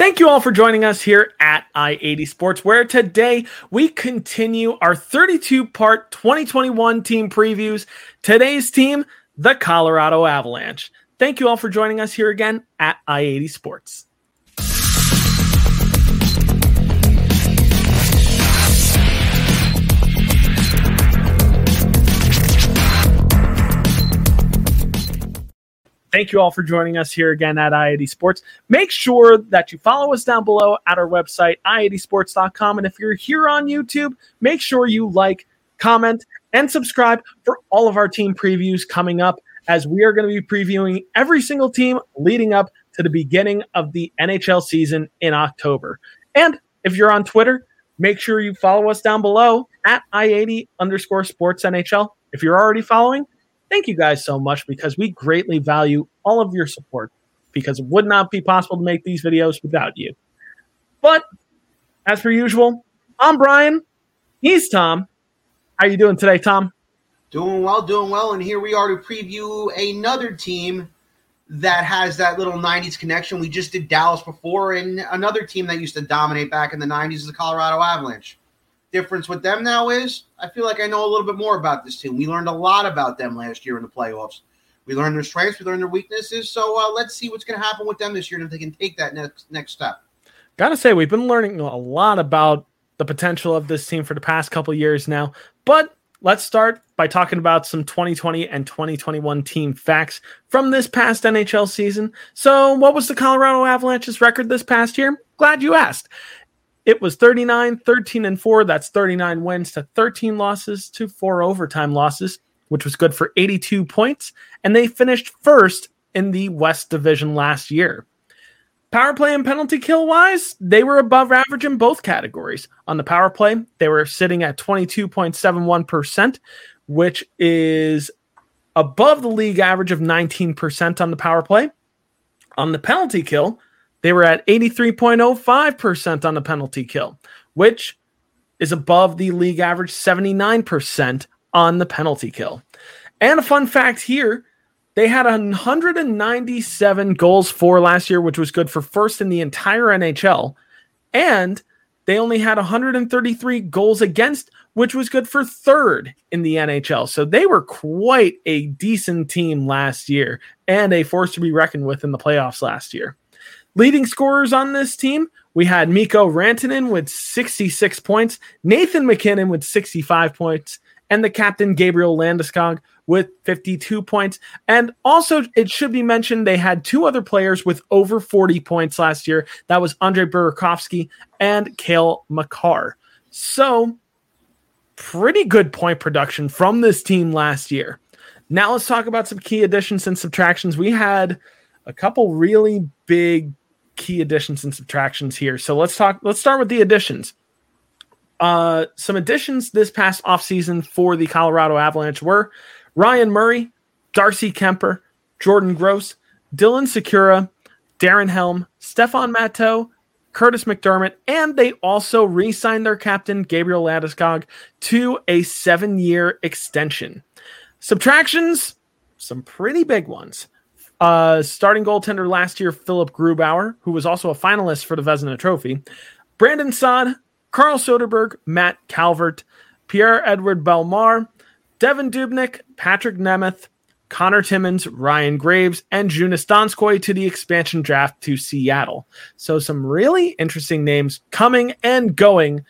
Thank you all for joining us here at I 80 Sports, where today we continue our 32 part 2021 team previews. Today's team, the Colorado Avalanche. Thank you all for joining us here again at I 80 Sports. Thank you all for joining us here again at i80 Sports. Make sure that you follow us down below at our website, i80sports.com. And if you're here on YouTube, make sure you like, comment, and subscribe for all of our team previews coming up as we are going to be previewing every single team leading up to the beginning of the NHL season in October. And if you're on Twitter, make sure you follow us down below at i80 underscore sports NHL. If you're already following, thank you guys so much because we greatly value all of your support because it would not be possible to make these videos without you. But as per usual, I'm Brian. He's Tom. How you doing today, Tom? Doing well, doing well, and here we are to preview another team that has that little 90s connection. We just did Dallas before, and another team that used to dominate back in the 90s is the Colorado Avalanche difference with them now is I feel like I know a little bit more about this team. We learned a lot about them last year in the playoffs. We learned their strengths, we learned their weaknesses. So uh, let's see what's going to happen with them this year if they can take that next next step. Gotta say, we've been learning a lot about the potential of this team for the past couple years now. But let's start by talking about some 2020 and 2021 team facts from this past NHL season. So, what was the Colorado Avalanche's record this past year? Glad you asked. It was 39, 13, and 4. That's 39 wins to 13 losses to four overtime losses, which was good for 82 points. And they finished first in the West Division last year. Power play and penalty kill wise, they were above average in both categories. On the power play, they were sitting at 22.71%, which is above the league average of 19% on the power play. On the penalty kill, they were at 83.05% on the penalty kill, which is above the league average 79% on the penalty kill. And a fun fact here they had 197 goals for last year, which was good for first in the entire NHL. And they only had 133 goals against, which was good for third in the NHL. So they were quite a decent team last year and a force to be reckoned with in the playoffs last year. Leading scorers on this team, we had Mikko Rantanen with 66 points, Nathan MacKinnon with 65 points, and the captain Gabriel Landeskog with 52 points. And also, it should be mentioned they had two other players with over 40 points last year. That was Andre Burakovsky and Cale Makar. So, pretty good point production from this team last year. Now, let's talk about some key additions and subtractions. We had a couple really big key additions and subtractions here. So let's talk. Let's start with the additions. Uh, some additions this past offseason for the Colorado Avalanche were Ryan Murray, Darcy Kuemper, Jordan Gross, Dylan Sikura, Darren Helm, Stefan Matteau, Kurtis MacDermid, and they also re signed their captain, Gabriel Landeskog, to a seven year extension. Subtractions, some pretty big ones. Uh, starting goaltender last year, Philip Grubauer, who was also a finalist for the Vezina Trophy. Brandon Saad, Carl Soderberg, Matt Calvert, Pierre-Edouard Bellemare, Devan Dubnyk, Patrick Nemeth, Connor Timmins, Ryan Graves, and Joonas Donskoi to the expansion draft to Seattle. So some really interesting names coming and going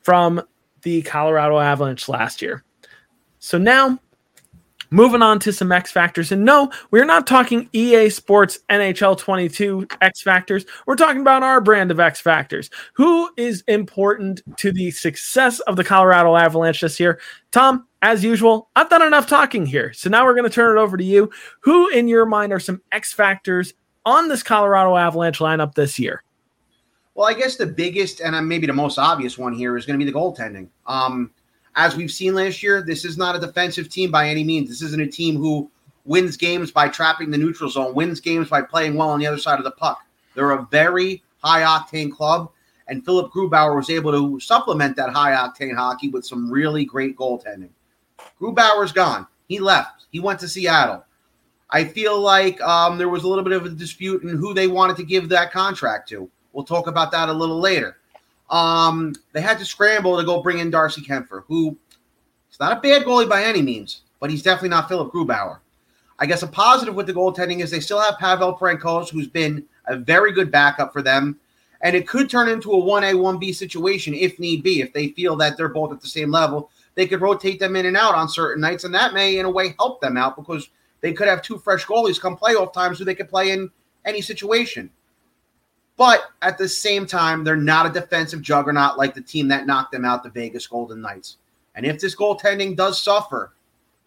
from the Colorado Avalanche last year. So now Moving on to some X Factors. And no, we're not talking EA Sports NHL 22 X Factors. We're talking about our brand of X Factors. Who is important to the success of the Colorado Avalanche this year? Tom, as usual, I've done enough talking here. So now we're going to turn it over to you. Who, in your mind, are some X Factors on this Colorado Avalanche lineup this year? Well, I guess the biggest and maybe the most obvious one here is going to be the goaltending. Um, as we've seen last year, this is not a defensive team by any means. This isn't a team who wins games by trapping the neutral zone, wins games by playing well on the other side of the puck. They're a very high octane club, and Philip Grubauer was able to supplement that high octane hockey with some really great goaltending. Grubauer's gone. He left. He went to Seattle. I feel like um, there was a little bit of a dispute in who they wanted to give that contract to. We'll talk about that a little later. Um, they had to scramble to go bring in Darcy Kuemper, who is not a bad goalie by any means, but he's definitely not Philip Grubauer. I guess a positive with the goaltending is they still have Pavel Francouz, who's been a very good backup for them. And it could turn into a 1A, 1B situation if need be. If they feel that they're both at the same level, they could rotate them in and out on certain nights. And that may, in a way, help them out because they could have two fresh goalies come playoff times who they could play in any situation. But at the same time, they're not a defensive juggernaut like the team that knocked them out, the Vegas Golden Knights. And if this goaltending does suffer,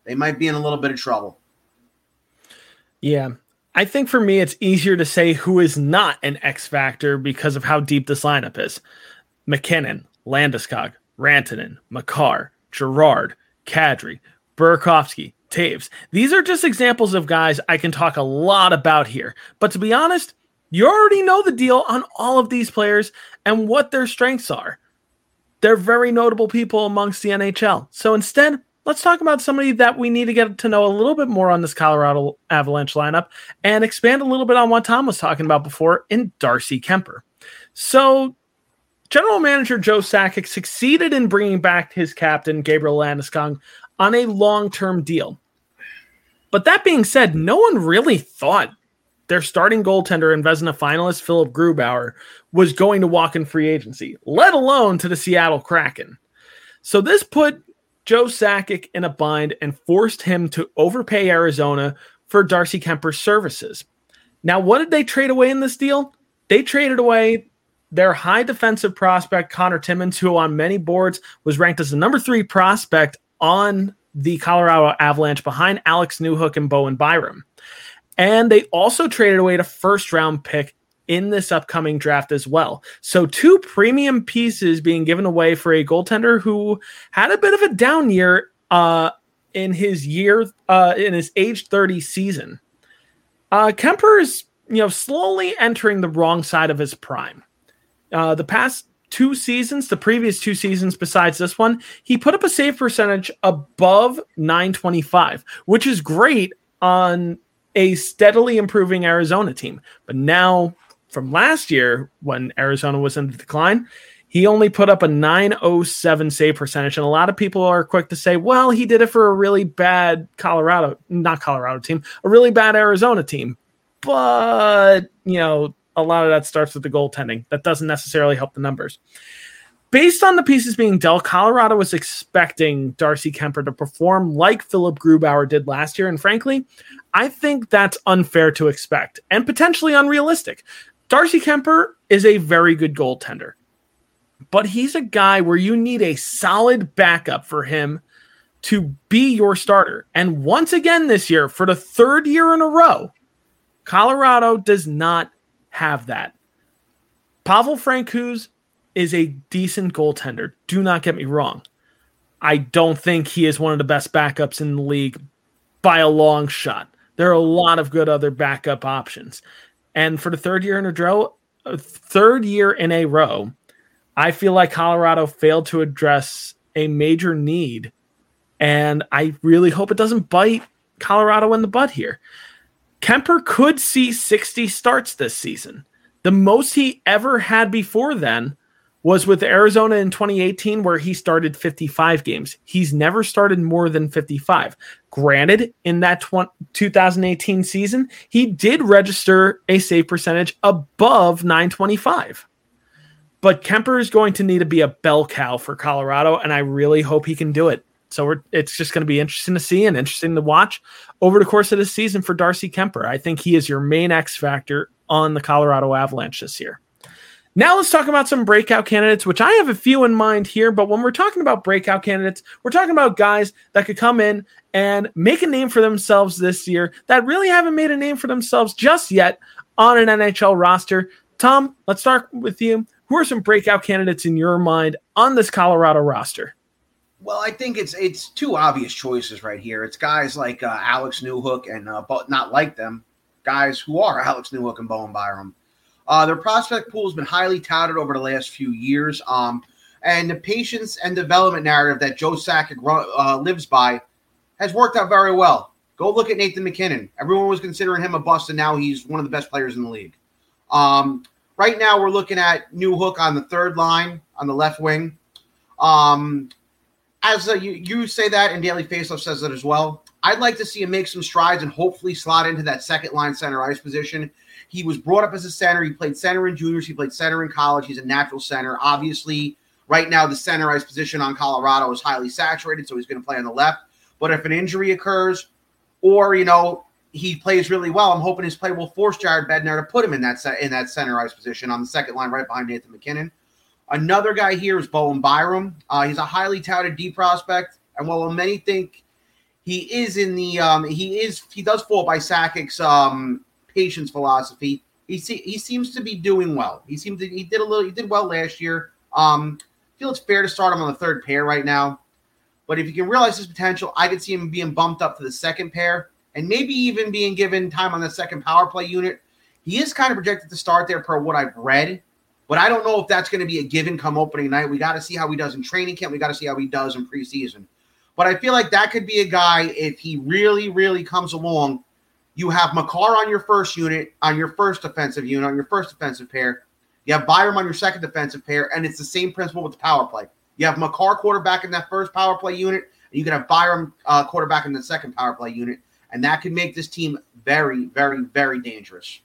they might be in a little bit of trouble. Yeah. I think for me, it's easier to say who is not an X factor because of how deep this lineup is. MacKinnon, Landeskog, Rantanen, Makar, Girard, Kadri, Burakovsky, Toews. These are just examples of guys I can talk a lot about here. But to be honest, you already know the deal on all of these players and what their strengths are. They're very notable people amongst the NHL. So instead, let's talk about somebody that we need to get to know a little bit more on this Colorado Avalanche lineup and expand a little bit on what Tom was talking about before in Darcy Kuemper. So, General Manager Joe Sakic succeeded in bringing back his captain, Gabriel Landeskog, on a long term deal. But that being said, no one really thought their starting goaltender and Vezina finalist, Philip Grubauer, was going to walk in free agency, let alone to the Seattle Kraken. So this put Joe Sakic in a bind and forced him to overpay Arizona for Darcy Kuemper's services. Now, what did they trade away in this deal? They traded away their high defensive prospect, Connor Timmins, who on many boards was ranked as the number three prospect on the Colorado Avalanche behind Alex Newhook and Bowen Byram. And they also traded away a first round pick in this upcoming draft as well. So, two premium pieces being given away for a goaltender who had a bit of a down year uh, in his year, uh, in his age 30 season. Uh, Kuemper is, you know, slowly entering the wrong side of his prime. Uh, the past two seasons, the previous two seasons besides this one, he put up a save percentage above 925, which is great on a steadily improving Arizona team. But now, from last year, when Arizona was in the decline, he only put up a 907 save percentage. And a lot of people are quick to say, well, he did it for a really bad Colorado, not Colorado team, a really bad Arizona team. But, you know, a lot of that starts with the goaltending. That doesn't necessarily help the numbers based on the pieces being dealt, Colorado was expecting Darcy Kuemper to perform like Philip Grubauer did last year. And frankly, I think that's unfair to expect and potentially unrealistic. Darcy Kuemper is a very good goaltender, but he's a guy where you need a solid backup for him to be your starter. And once again this year, for the third year in a row, Colorado does not have that. Pavel Francouz is a decent goaltender. Do not get me wrong. I don't think he is one of the best backups in the league by a long shot. There are a lot of good other backup options. And for the third year in a row, uh, third year in a row, I feel like Colorado failed to address a major need. And I really hope it doesn't bite Colorado in the butt here. Kuemper could see 60 starts this season. The most he ever had before then was with Arizona in 2018, where he started 55 games. He's never started more than 55. Granted, in that 2018 season, he did register a save percentage above 925. But Kuemper is going to need to be a bell cow for Colorado, and I really hope he can do it. So it's just going to be interesting to see and interesting to watch over the course of this season for Darcy Kuemper. I think he is your main X factor on the Colorado Avalanche this year. Now let's talk about some breakout candidates, which I have a few in mind here. But when we're talking about breakout candidates, we're talking about guys that could come in and make a name for themselves this year that really haven't made a name for themselves just yet on an NHL roster. Tom, let's start with you. Who are some breakout candidates in your mind on this Colorado roster? Well, I think it's it's two obvious choices right here. It's guys like uh, Alex Newhook and uh, but not like them, guys who are Alex Newhook and Bowen Byram. Uh, their prospect pool has been highly touted over the last few years. Um, and the patience and development narrative that Joe Sakic uh, lives by has worked out very well. Go look at Nathan MacKinnon. Everyone was considering him a bust, and now he's one of the best players in the league. Um, right now we're looking at Newhook on the third line on the left wing. Um, as a, you, you say that, and Daily Faceoff says that as well. I'd like to see him make some strides and hopefully slot into that second line center ice position. He was brought up as a center. He played center in juniors. He played center in college. He's a natural center. Obviously, right now the center position on Colorado is highly saturated, so he's going to play on the left. But if an injury occurs, or you know he plays really well, I'm hoping his play will force Jared Bednar to put him in that in that center ice position on the second line, right behind Nathan MacKinnon. Another guy here is Bowen Byram. Uh, he's a highly touted D prospect, and while many think he is in the um, he is he does fall by Sakic's um, patience philosophy. He see, he seems to be doing well. He seemed to he did a little he did well last year. Um, I feel it's fair to start him on the third pair right now. But if you can realize his potential, I could see him being bumped up to the second pair and maybe even being given time on the second power play unit. He is kind of projected to start there per what I've read. But I don't know if that's going to be a given come opening night. We got to see how he does in training camp. We got to see how he does in preseason. But I feel like that could be a guy if he really, really comes along. You have Makar on your first unit, on your first defensive unit, on your first defensive pair. You have Byram on your second defensive pair, and it's the same principle with the power play. You have Makar quarterback in that first power play unit, and you can have Byram uh, quarterback in the second power play unit, and that can make this team very, very, very dangerous.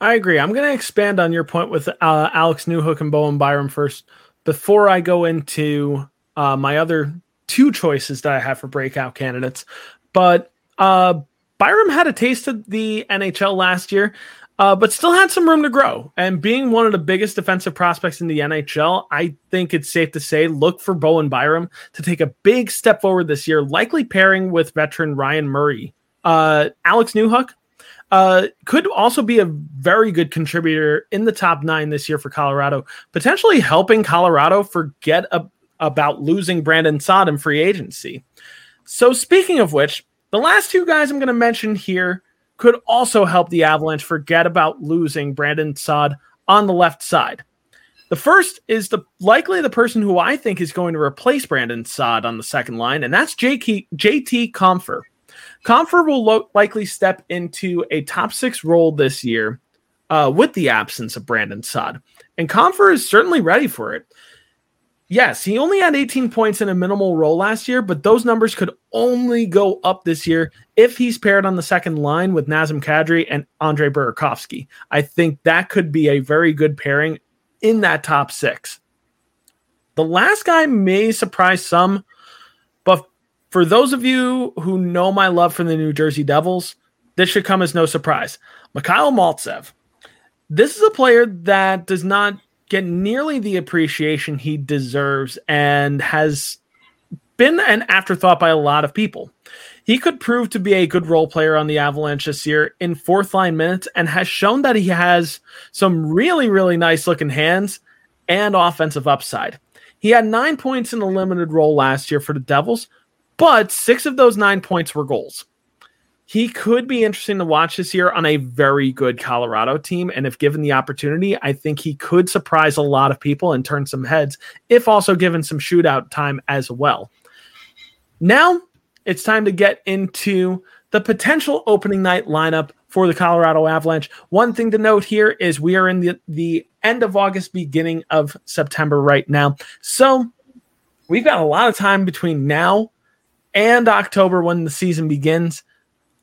I agree. I'm going to expand on your point with uh, Alex Newhook and Bowen Byram first before I go into uh, my other two choices that I have for breakout candidates. But uh, Byram had a taste of the NHL last year, uh, but still had some room to grow. And being one of the biggest defensive prospects in the NHL, I think it's safe to say look for Bowen Byram to take a big step forward this year, likely pairing with veteran Ryan Murray. Uh, Alex Newhook, uh, could also be a very good contributor in the top nine this year for Colorado, potentially helping Colorado forget a, about losing Brandon Saad in free agency. So, speaking of which, the last two guys I'm going to mention here could also help the Avalanche forget about losing Brandon Saad on the left side. The first is the likely the person who I think is going to replace Brandon Saad on the second line, and that's JT, JT Compher. Compher will lo- likely step into a top six role this year uh, with the absence of Brandon Saad. And Compher is certainly ready for it. Yes, he only had 18 points in a minimal role last year, but those numbers could only go up this year if he's paired on the second line with Nazem Kadri and Andre Burakovsky. I think that could be a very good pairing in that top six. The last guy may surprise some, but for those of you who know my love for the New Jersey Devils, this should come as no surprise. Mikhail Maltsev. This is a player that does not get nearly the appreciation he deserves and has been an afterthought by a lot of people. He could prove to be a good role player on the Avalanche this year in fourth line minutes and has shown that he has some really, really nice looking hands and offensive upside. He had nine points in a limited role last year for the Devils, but six of those nine points were goals. He could be interesting to watch this year on a very good Colorado team. And if given the opportunity, I think he could surprise a lot of people and turn some heads, if also given some shootout time as well. Now it's time to get into the potential opening night lineup for the Colorado Avalanche. One thing to note here is we are in the, the end of August, beginning of September right now. So we've got a lot of time between now and October when the season begins.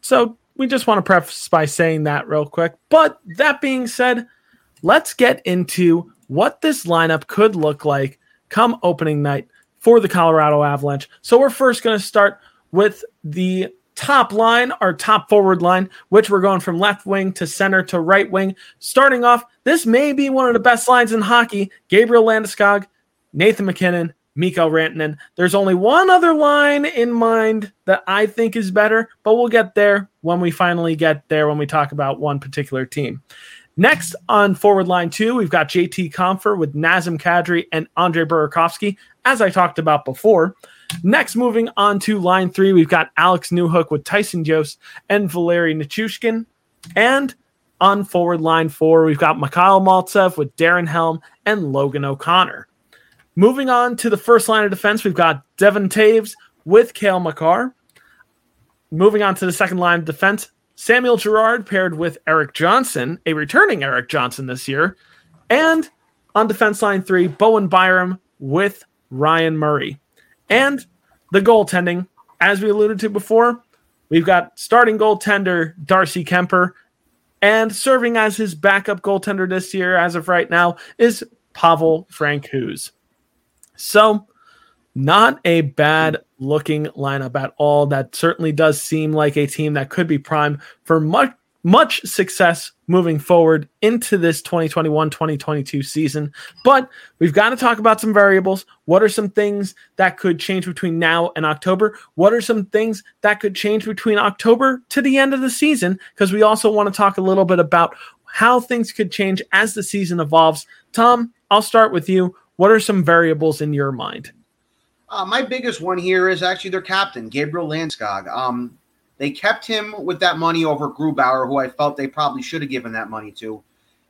So we just want to preface by saying that real quick. But that being said, let's get into what this lineup could look like come opening night for the Colorado Avalanche. So we're first going to start with the top line, our top forward line, which we're going from left wing to center to right wing. Starting off, this may be one of the best lines in hockey. Gabriel Landeskog, Nathan MacKinnon, Mikko Rantanen. There's only one other line in mind that I think is better, but we'll get there when we finally get there when we talk about one particular team. Next on forward line two, we've got JT Compher with Nazem Kadri and Andre Burakovsky, as I talked about before. Next, moving on to line three, we've got Alex Newhook with Tyson Jost and Valeri Nichushkin. And on forward line four, we've got Mikhail Maltsev with Darren Helm and Logan O'Connor. Moving on to the first line of defense, we've got Devon Toews with Cale Makar. Moving on to the second line of defense, Samuel Girard paired with Erik Johnson, a returning Erik Johnson this year. And on defense line three, Bowen Byram with Ryan Murray. And the goaltending, as we alluded to before, we've got starting goaltender Darcy Kuemper. and serving as his backup goaltender this year, as of right now, is Pavel Francouz. So, not a bad looking lineup at all. That certainly does seem like a team that could be primed for much much success moving forward into this 2021-2022 season. But we've got to talk about some variables. What are some things that could change between now and October? What are some things that could change between October to the end of the season? Because we also want to talk a little bit about how things could change as the season evolves. Tom, I'll start with you. What are some variables in your mind? Uh, my biggest one here is actually their captain, Gabriel Landeskog. Um, they kept him with that money over Grubauer, who I felt they probably should have given that money to.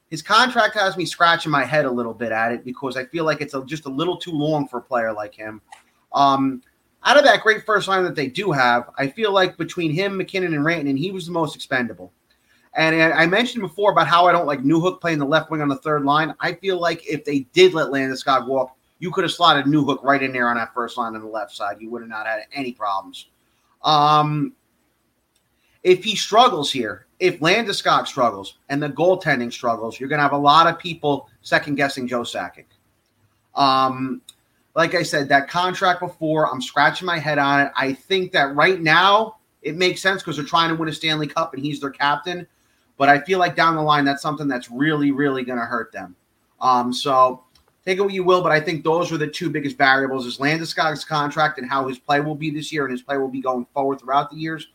His contract has me scratching my head a little bit at it because I feel like it's a, just a little too long for a player like him. Um, out of that great first line that they do have, I feel like between him, MacKinnon, and Rantanen, he was the most expendable. And I mentioned before about how I don't like Newhook playing the left wing on the third line. I feel like if they did let Landeskog walk, you could have slotted Newhook right in there on that first line on the left side. You would have not had any problems. Um, if he struggles here, if Landeskog struggles and the goaltending struggles, you're going to have a lot of people second guessing Joe Sakic. Um, like I said, that contract before, I'm scratching my head on it. I think that right now it makes sense because they're trying to win a Stanley Cup and he's their captain. But I feel like down the line, that's something that's really, really going to hurt them. Um, so take it what you will, but I think those are the two biggest variables: is Landeskog's contract and how his play will be this year, and his play will be going forward throughout the years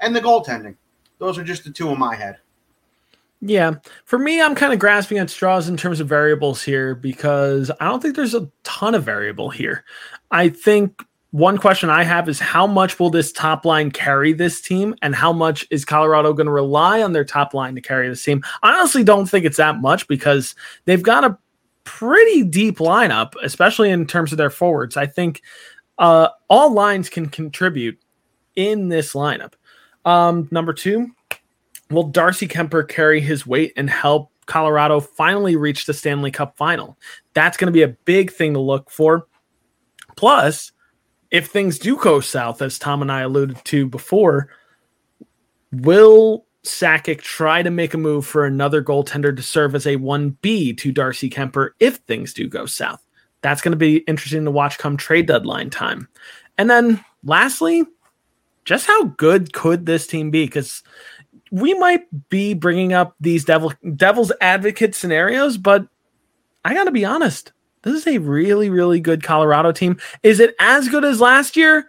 and the goaltending. Those are just the two in my head. Yeah. For me, I'm kind of grasping at straws in terms of variables here because I don't think there's a ton of variable here. I think one question I have is how much will this top line carry this team and how much is Colorado going to rely on their top line to carry this team? I honestly don't think it's that much because they've got a pretty deep lineup, especially in terms of their forwards. I think uh, all lines can contribute in this lineup. Um, number two, will Darcy Kuemper carry his weight and help Colorado finally reach the Stanley Cup final? That's going to be a big thing to look for. Plus, if things do go south, as Tom and I alluded to before, will Sakic try to make a move for another goaltender to serve as a 1B to Darcy Kuemper if things do go south? That's going to be interesting to watch come trade deadline time. And then lastly, just how good could this team be? Because we might be bringing up these devil devil's advocate scenarios, but I got to be honest. This is a really, really good Colorado team. Is it as good as last year?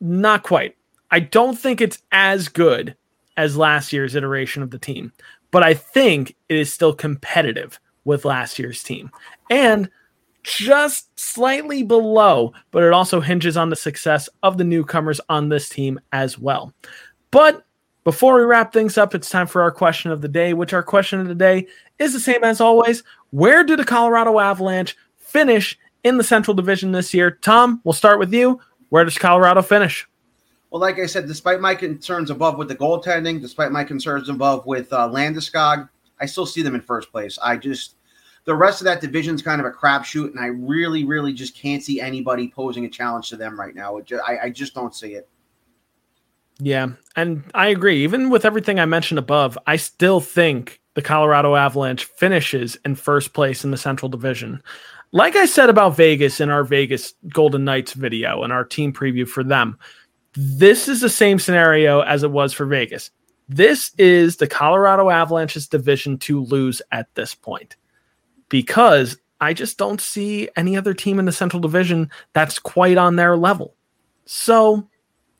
Not quite. I don't think it's as good as last year's iteration of the team, but I think it is still competitive with last year's team. And just slightly below, but it also hinges on the success of the newcomers on this team as well. But before we wrap things up, it's time for our question of the day, which our question of the day is the same as always. Where do the Colorado Avalanche finish in the Central Division this year? Tom, we'll start with you. Where does Colorado finish? Well, like I said, despite my concerns above with the goaltending, despite my concerns above with uh, Landeskog, I still see them in first place. I just the rest of that division is kind of a crapshoot, and I really, really just can't see anybody posing a challenge to them right now. Just, I, I just don't see it. Yeah, and I agree. Even with everything I mentioned above, I still think the Colorado Avalanche finishes in first place in the Central Division. Like I said about Vegas in our Vegas Golden Knights video and our team preview for them, this is the same scenario as it was for Vegas. This is the Colorado Avalanche's division to lose at this point because I just don't see any other team in the Central Division that's quite on their level. So,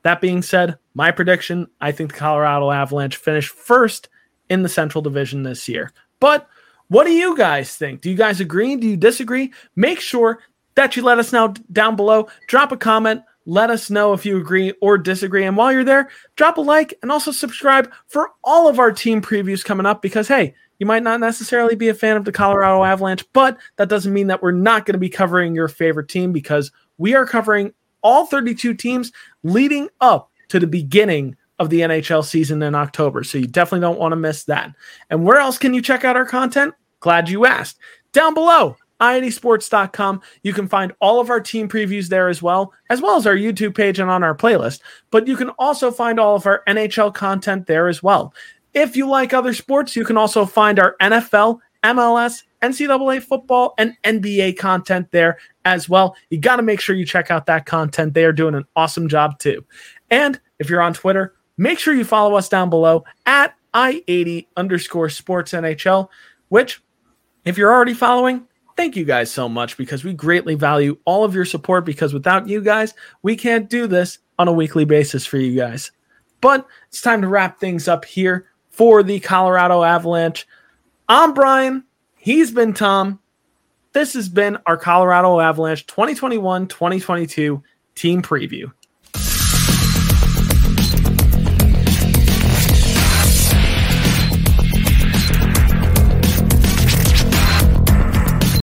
that being said, my prediction I think the Colorado Avalanche finish first in the Central Division this year. But what do you guys think? Do you guys agree? Do you disagree? Make sure that you let us know down below. Drop a comment. Let us know if you agree or disagree. And while you're there, drop a like and also subscribe for all of our team previews coming up because, hey, you might not necessarily be a fan of the Colorado Avalanche, but that doesn't mean that we're not going to be covering your favorite team because we are covering all 32 teams leading up to the beginning of the NHL season in October. So you definitely don't want to miss that. And where else can you check out our content? Glad you asked. Down below, i80sports.com. You can find all of our team previews there as well, as well as our YouTube page and on our playlist. But you can also find all of our NHL content there as well. If you like other sports, you can also find our NFL, MLS, NCAA football, and NBA content there as well. You got to make sure you check out that content. They are doing an awesome job too. And if you're on Twitter, make sure you follow us down below at i80 underscore sports NHL, which, if you're already following, thank you guys so much because we greatly value all of your support because without you guys, we can't do this on a weekly basis for you guys. But it's time to wrap things up here for the Colorado Avalanche. I'm Brian. He's been Tom. This has been our Colorado Avalanche 2021 2022 team preview.